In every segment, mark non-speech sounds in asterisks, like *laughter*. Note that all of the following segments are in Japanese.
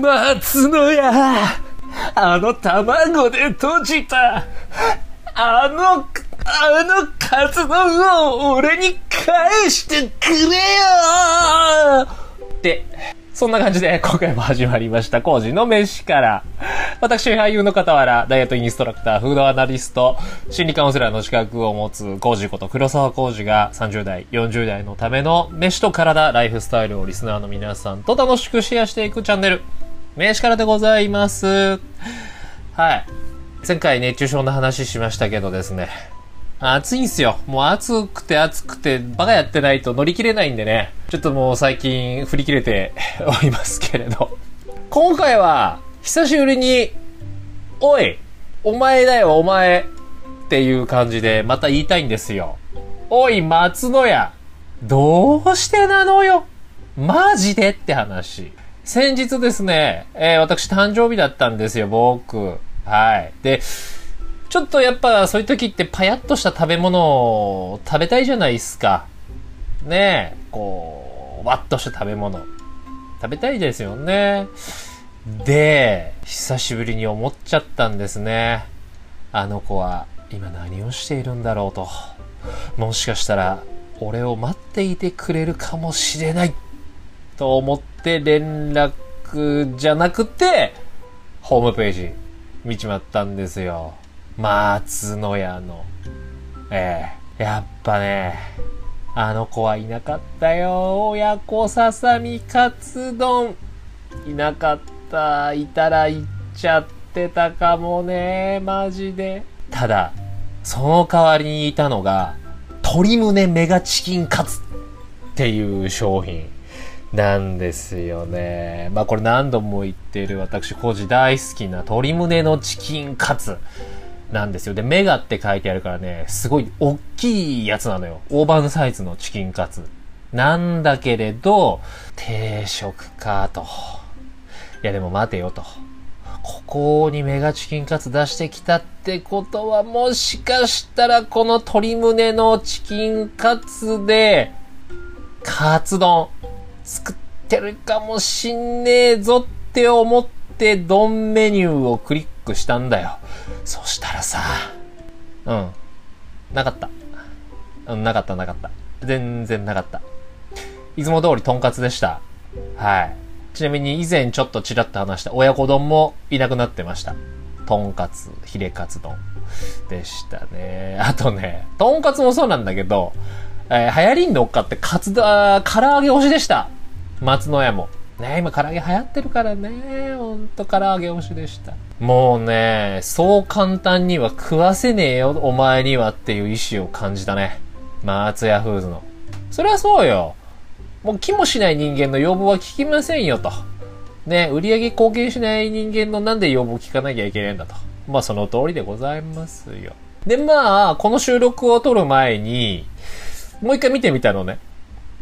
松野屋。あの卵で閉じた、あの、あのカツ丼を俺に返してくれよって、そんな感じで今回も始まりました、コージの飯から。私、俳優の傍ら、ダイエットインストラクター、フードアナリスト、心理カウンセラーの資格を持つコージこと黒沢コージが30代、40代のための飯と体、ライフスタイルをリスナーの皆さんと楽しくシェアしていくチャンネル。名刺からでございます。はい。前回熱中症の話しましたけどですね。暑いんすよ。もう暑くて暑くてバカやってないと乗り切れないんでね。ちょっともう最近振り切れておりますけれど。今回は久しぶりに、おいお前だよお前っていう感じでまた言いたいんですよ。おい松野屋どうしてなのよ？マジでって話。先日ですね、えー、私誕生日だったんですよ、僕。はい。で、ちょっとやっぱそういう時ってパヤッとした食べ物を食べたいじゃないですか。ねえ、こう、わっとした食べ物。食べたいですよね。で、久しぶりに思っちゃったんですね。あの子は今何をしているんだろうと。もしかしたら俺を待っていてくれるかもしれない。と思って連絡じゃなくて、ホームページ見ちまったんですよ。松野屋の。ええー、やっぱね、あの子はいなかったよ。親子ささみカツ丼。いなかった。いたら行っちゃってたかもね。マジで。ただ、その代わりにいたのが、鶏胸メガチキンカツっていう商品。なんですよね。まあこれ何度も言ってる私、コージ大好きな鶏胸のチキンカツなんですよ。で、メガって書いてあるからね、すごい大きいやつなのよ。大判サイズのチキンカツ。なんだけれど、定食かと。いやでも待てよと。ここにメガチキンカツ出してきたってことは、もしかしたらこの鶏胸のチキンカツで、カツ丼。作ってるかもしんねえぞって思ってドンメニューをクリックしたんだよ。そしたらさ、うん。なかった。うん、なかったなかった。全然なかった。いつも通りとんかつでした。はい。ちなみに以前ちょっとちらっと話した親子丼もいなくなってました。とんかつ、ヒレカツ丼でしたね。あとね、とんかつもそうなんだけど、えー、流行りに乗っかってカツだ、唐揚げ推しでした。松野屋も。ね今唐揚げ流行ってるからね。ほんと唐揚げ推しでした。もうね、そう簡単には食わせねえよ、お前にはっていう意志を感じたね。松屋フーズの。それはそうよ。もう気もしない人間の要望は聞きませんよと。ね、売り上げ貢献しない人間のなんで要望聞かなきゃいけないんだと。まあその通りでございますよ。で、まあ、この収録を撮る前に、もう一回見てみたのね。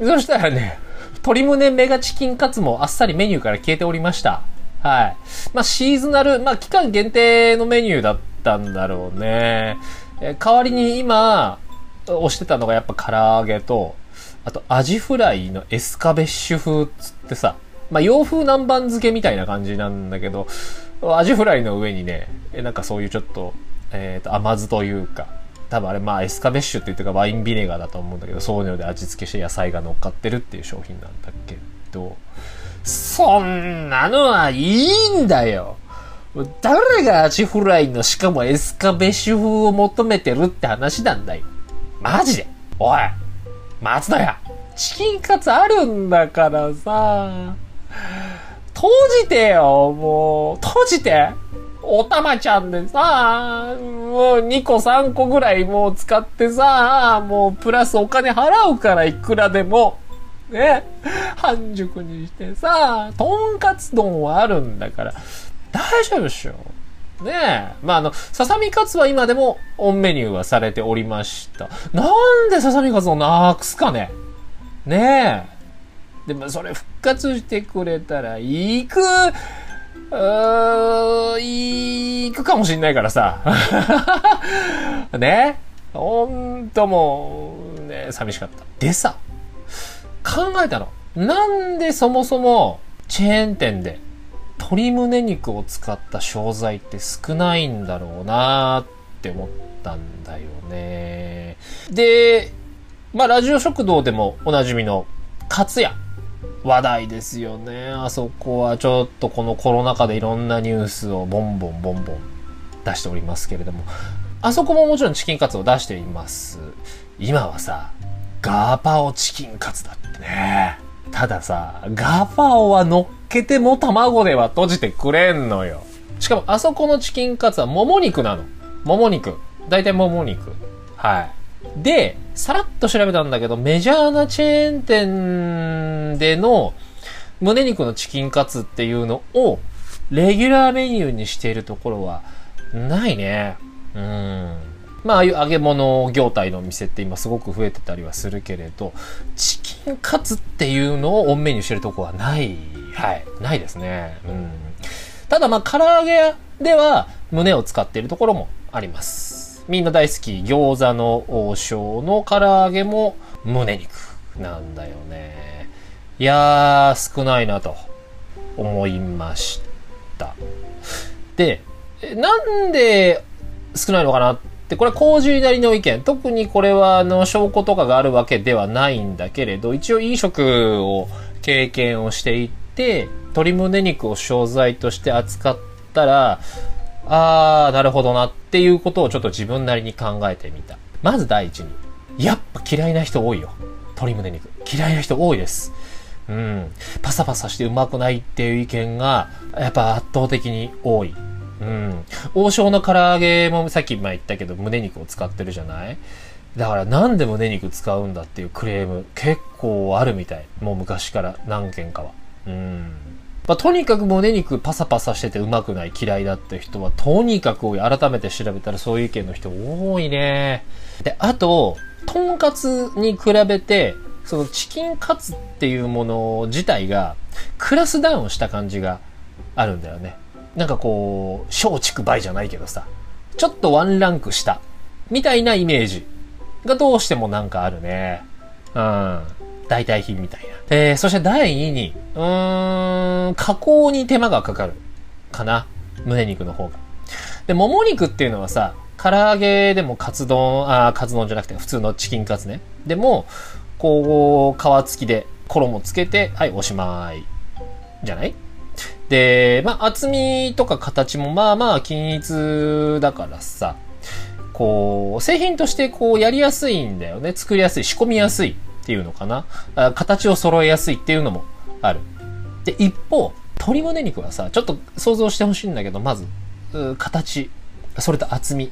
そしたらね、鶏胸メガチキンカツもあっさりメニューから消えておりました。はい。まあ、シーズナル、まあ、期間限定のメニューだったんだろうね。え代わりに今、押してたのがやっぱ唐揚げと、あとアジフライのエスカベッシュ風つってさ、まあ、洋風南蛮漬けみたいな感じなんだけど、アジフライの上にね、なんかそういうちょっと、えっ、ー、と、甘酢というか、多分あれまあエスカベッシュって言ってかワインビネガーだと思うんだけどそういうので味付けして野菜が乗っかってるっていう商品なんだけどそんなのはいいんだよ。誰がアジフライのしかもエスカベッシュ風を求めてるって話なんだよマジで。おい。松田屋チキンカツあるんだからさ。閉じてよもう。閉じて。おたまちゃんでさ、もう2個3個ぐらいもう使ってさ、もうプラスお金払うからいくらでも。ね。半熟にしてさ、とんかつ丼はあるんだから、大丈夫っしょ。ねえ。まあ、あの、ささみカツは今でもオンメニューはされておりました。なんでささみカツをなくすかねねえ。でもそれ復活してくれたら行くうー、行くかもしんないからさ。*laughs* ね？ほんともう、ね、寂しかった。でさ、考えたの。なんでそもそも、チェーン店で鶏胸肉を使った商材って少ないんだろうなって思ったんだよね。で、まあ、ラジオ食堂でもおなじみのカツヤ。話題ですよね。あそこはちょっとこのコロナ禍でいろんなニュースをボンボンボンボン出しておりますけれども、あそこももちろんチキンカツを出しています。今はさ、ガーパオチキンカツだってね。たださ、ガパオは乗っけても卵では閉じてくれんのよ。しかもあそこのチキンカツはもも肉なの。もも肉。だいたいもも肉。はい。で、さらっと調べたんだけど、メジャーなチェーン店での胸肉のチキンカツっていうのをレギュラーメニューにしているところはないね。うん。まあ、ああいう揚げ物業態の店って今すごく増えてたりはするけれど、チキンカツっていうのをオンメニューしてるとこはない。はい。ないですね。うん。ただまあ、唐揚げ屋では胸を使っているところもあります。みんな大好き餃子の王将の唐揚げも胸肉なんだよね。いやー、少ないなと思いました。で、なんで少ないのかなって、これは工事なりの意見。特にこれは、あの、証拠とかがあるわけではないんだけれど、一応飲食を経験をしていって、鶏胸肉を商材として扱ったら、あー、なるほどなっていうことをちょっと自分なりに考えてみた。まず第一に、やっぱ嫌いな人多いよ。鶏胸肉。嫌いな人多いです。うん。パサパサしてうまくないっていう意見が、やっぱ圧倒的に多い。うん。王将の唐揚げもさっき前言ったけど胸肉を使ってるじゃない？だからなんで胸肉使うんだっていうクレーム結構あるみたい。もう昔から何件かは。うん。まあ、とにかく胸肉パサパサしててうまくない嫌いだって人はとにかく。改めて調べたらそういう意見の人多いね。で、あと、とんかつに比べて、そのチキンカツっていうもの自体がクラスダウンした感じがあるんだよね。なんかこう、小畜梅じゃないけどさ、ちょっとワンランク下、みたいなイメージがどうしてもなんかあるね。うん。代替品みたいな。えー、そして第2に、うーん、加工に手間がかかる。かな。胸肉の方が。で、もも肉っていうのはさ、唐揚げでもカツ丼、あ、カツ丼じゃなくて普通のチキンカツね。でも、こう、皮付きで衣つけて、はい、おしまい。じゃない？で、まあ、厚みとか形もまあまあ均一だからさ、こう、製品としてこうやりやすいんだよね。作りやすい、仕込みやすいっていうのかな？あ形を揃えやすいっていうのもある。で、一方、鶏胸肉はさ、ちょっと想像してほしいんだけど、まず、形、それと厚み。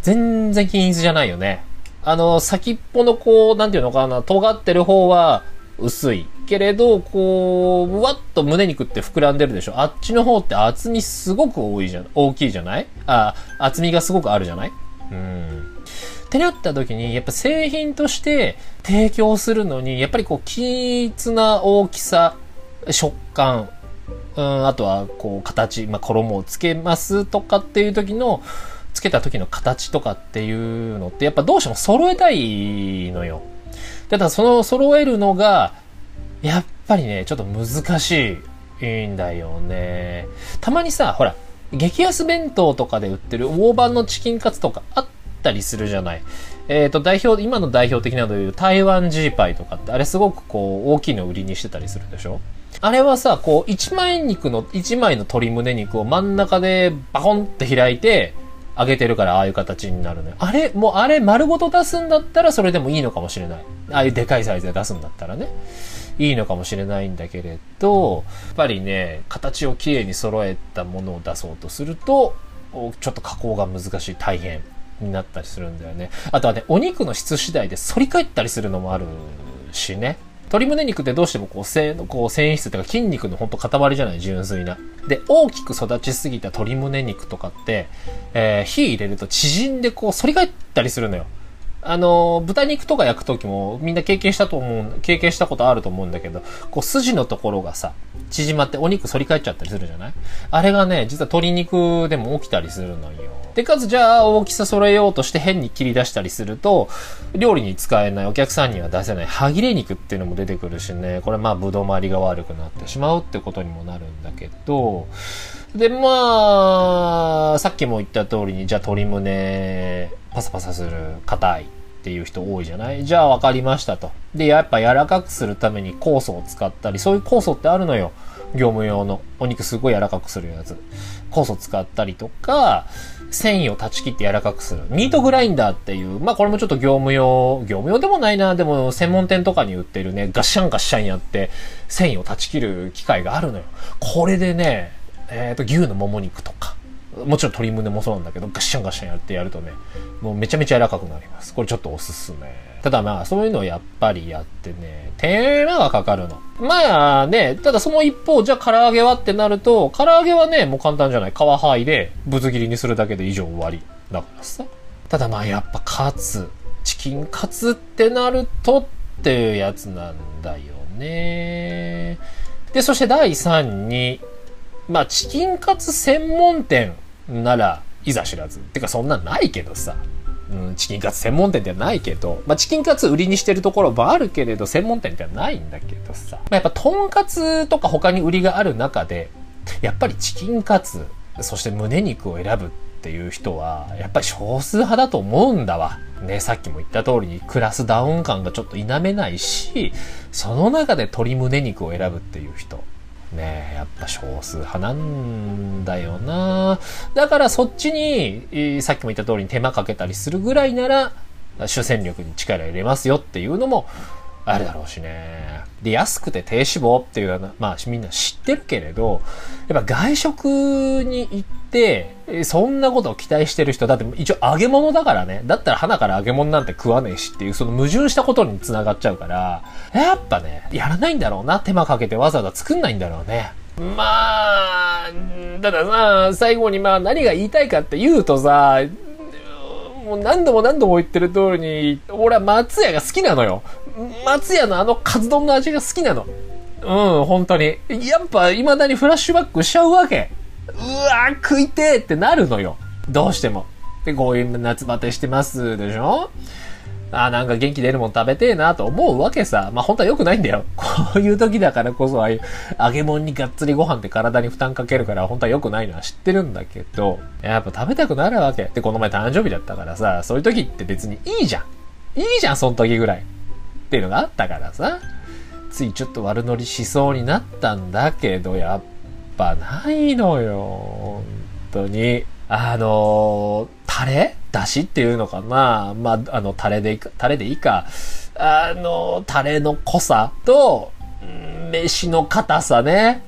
全然均一じゃないよね。あの、先っぽのこう、なんていうのかな、尖ってる方は薄い。けれど、こう、ぶわっと胸肉って膨らんでるでしょ？あっちの方って厚みすごく多いじゃん、大きいじゃない？あ、厚みがすごくあるじゃない？うん。ってなった時に、やっぱ製品として提供するのに、やっぱりこう、均一な大きさ、食感、うん、あとは、こう、形、まあ、衣をつけますとかっていう時の、つけた時の形とかっていうのって、やっぱどうしても揃えたいのよ。ただその揃えるのが、やっぱりね、ちょっと難しいんだよね。たまにさ、ほら、激安弁当とかで売ってる大判のチキンカツとかあったりするじゃない。えっ、ー、と、代表、今の代表的なので言う台湾ジーパイとかって、あれすごくこう、大きいの売りにしてたりするでしょ？あれはさ、こう、一枚肉の、一枚の鶏胸肉を真ん中でバコンって開いて、揚げてるからああいう形になるのよ。あれ、もうあれ丸ごと出すんだったらそれでもいいのかもしれない。ああいうでかいサイズで出すんだったらね。いいのかもしれないんだけれど、やっぱりね、形をきれいに揃えたものを出そうとすると、ちょっと加工が難しい、大変になったりするんだよね。あとはね、お肉の質次第で反り返ったりするのもあるしね。鶏胸肉ってどうしてもこう繊こう繊維質というか筋肉のほんと塊じゃない純粋な。で、大きく育ちすぎた鶏胸肉とかって、えー、火入れると縮んでこう反り返ったりするのよ。あの、豚肉とか焼くときもみんな経験したと思う、経験したことあると思うんだけど、こう筋のところがさ、縮まってお肉反り返っちゃったりするじゃない？あれがね、実は鶏肉でも起きたりするのよ。で、かつじゃあ大きさ揃えようとして変に切り出したりすると、料理に使えないお客さんには出せない歯切れ肉っていうのも出てくるしね、これまあぶどまりが悪くなってしまうってことにもなるんだけど、で、まあ、さっきも言った通りに、じゃあ鶏胸、パサパサする、硬いっていう人多いじゃない？じゃあ分かりましたと。で、やっぱ柔らかくするために酵素を使ったり、そういう酵素ってあるのよ。業務用の。お肉すごい柔らかくするやつ。酵素使ったりとか、繊維を断ち切って柔らかくする。ミートグラインダーっていう、まあこれもちょっと業務用、業務用でもないな、でも専門店とかに売ってるね、ガッシャンガッシャンやって繊維を断ち切る機械があるのよ。これでね、えっ、ー、と、牛のもも肉とか、もちろん鶏胸もそうなんだけど、ガッシャンガッシャンやってやるとね、もうめちゃめちゃ柔らかくなります。これちょっとおすすめ。ただまあ、そういうのをやっぱりやってね、手間がかかるの。まあね、ただその一方、じゃあ唐揚げはってなると、唐揚げはね、もう簡単じゃない。皮剥いで、ぶつ切りにするだけで以上終わり。だからさ。ただまあ、やっぱカツ、チキンカツってなるとっていうやつなんだよね。で、そして第3に、まあ、チキンカツ専門店なら、いざ知らず。てか、そんなんないけどさ。うん、チキンカツ専門店ではないけど、まあ、チキンカツ売りにしてるところもあるけれど、専門店ではないんだけどさ。まあ、やっぱ、とんかつとか他に売りがある中で、やっぱりチキンカツ、そして胸肉を選ぶっていう人は、やっぱり少数派だと思うんだわ。ね、さっきも言った通りにクラスダウン感がちょっと否めないし、その中で鶏胸肉を選ぶっていう人。ねやっぱ少数派なんだよなだからそっちに、さっきも言った通りに手間かけたりするぐらいなら、主戦力に力入れますよっていうのもあるだろうしね。で、安くて低脂肪っていうのは、まあみんな知ってるけれど、やっぱ外食に行って、そんなことを期待してる人、だって一応揚げ物だからね。だったら花から揚げ物なんて食わねえしっていう、その矛盾したことに繋がっちゃうから、やっぱね、やらないんだろうな。手間かけてわざわざ作んないんだろうね。まあ、たださ、最後にまあ何が言いたいかって言うとさ、もう何度も何度も言ってる通りに、俺は松屋が好きなのよ。松屋のあのカツ丼の味が好きなの。うん、本当に。やっぱ未だにフラッシュバックしちゃうわけ。うわ食いてーってなるのよ。どうしても。で、こういう夏バテしてますでしょ？あなんか元気出るもん食べてえなと思うわけさ。まあ本当は良くないんだよ。*laughs* こういう時だからこそ、ああいう揚げ物にがっつりご飯って体に負担かけるから本当は良くないのは知ってるんだけど、やっぱ食べたくなるわけ。で、この前誕生日だったからさ、そういう時って別にいいじゃん。いいじゃん、その時ぐらい。っていうのがあったからさ。ついちょっと悪乗りしそうになったんだけど、やっぱないのよ。本当に。あの、タレだしっていうのかなまあ、あの、タレでいいか、タレでいいか。あの、タレの濃さと、飯の硬さね。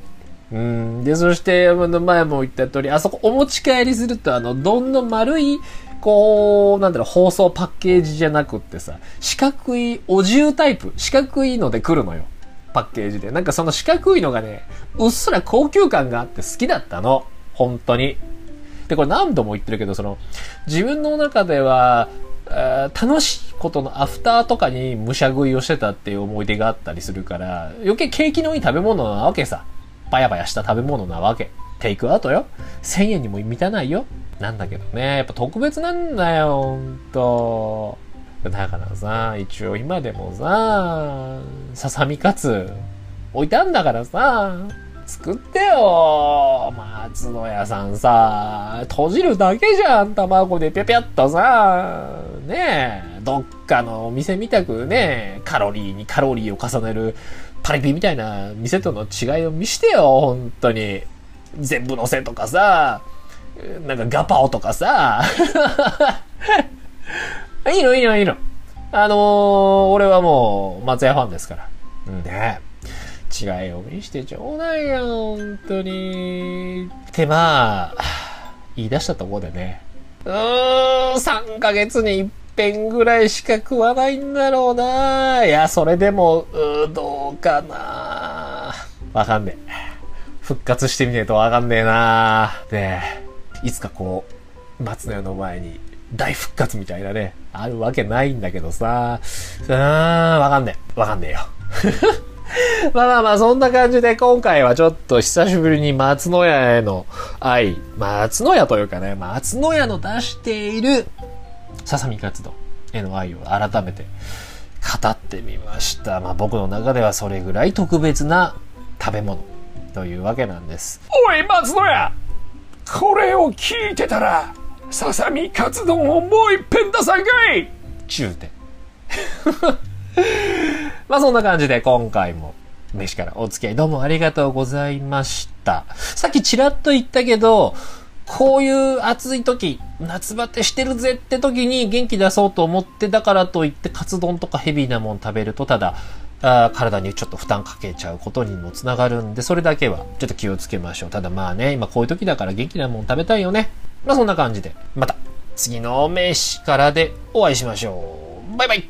うん。で、そして、前も言った通り、あそこお持ち帰りすると、あの、どんの丸い、こう、なんだろう、包装パッケージじゃなくってさ、四角いお重タイプ、四角いので来るのよ。パッケージで。なんかその四角いのがね、うっすら高級感があって好きだったの。本当に。で、これ何度も言ってるけど、その、自分の中では、楽しいことのアフターとかに武者食いをしてたっていう思い出があったりするから、余計景気のいい食べ物なわけさ。バヤバヤした食べ物なわけ。テイクアウトよ。1000円にも満たないよ。なんだけどね、やっぱ特別なんだよ、ほんと。だからさ、一応今でもさ、ささみカツ置いたんだからさ、作ってよ松野屋さんさ、閉じるだけじゃん、卵でぴゃぴゃっとさ。ねえ、どっかのお店みたくね、カロリーにカロリーを重ねるパリピみたいな店との違いを見してよ、本当に。全部のせとかさ、なんかガパオとかさ。*laughs* いいのいいのいいの。あのー、俺はもう松屋ファンですから。うんね。違いを見してちょうだいよ、本当に。ってまあ、言い出したところでね。うーん、3ヶ月に一遍ぐらいしか食わないんだろうな。いや、それでも、うどうかな。わかんねえ。復活してみねえとわかんねえな。で、いつかこう、松の屋の前に大復活みたいなね、あるわけないんだけどさ。うーん、わかんねえ。わかんねえよ。ま *laughs* あまあまあ、そんな感じで今回はちょっと久しぶりに松野屋への愛、松野屋というかね、松野屋の出しているささみ活動への愛を改めて語ってみました。まあ僕の中ではそれぐらい特別な食べ物というわけなんです。おい、松野屋これを聞いてたら、ささみカツ丼をもう一遍出さんかい中て。*laughs* まあそんな感じで今回も飯からお付き合いどうもありがとうございました。さっきちらっと言ったけど、こういう暑い時、夏バテしてるぜって時に元気出そうと思って、だからといってカツ丼とかヘビーなもん食べると、ただ、あ体にちょっと負担かけちゃうことにもつながるんで、それだけはちょっと気をつけましょう。ただまあね、今こういう時だから元気なもん食べたいよね。まあそんな感じで、また次の飯からでお会いしましょう。バイバイ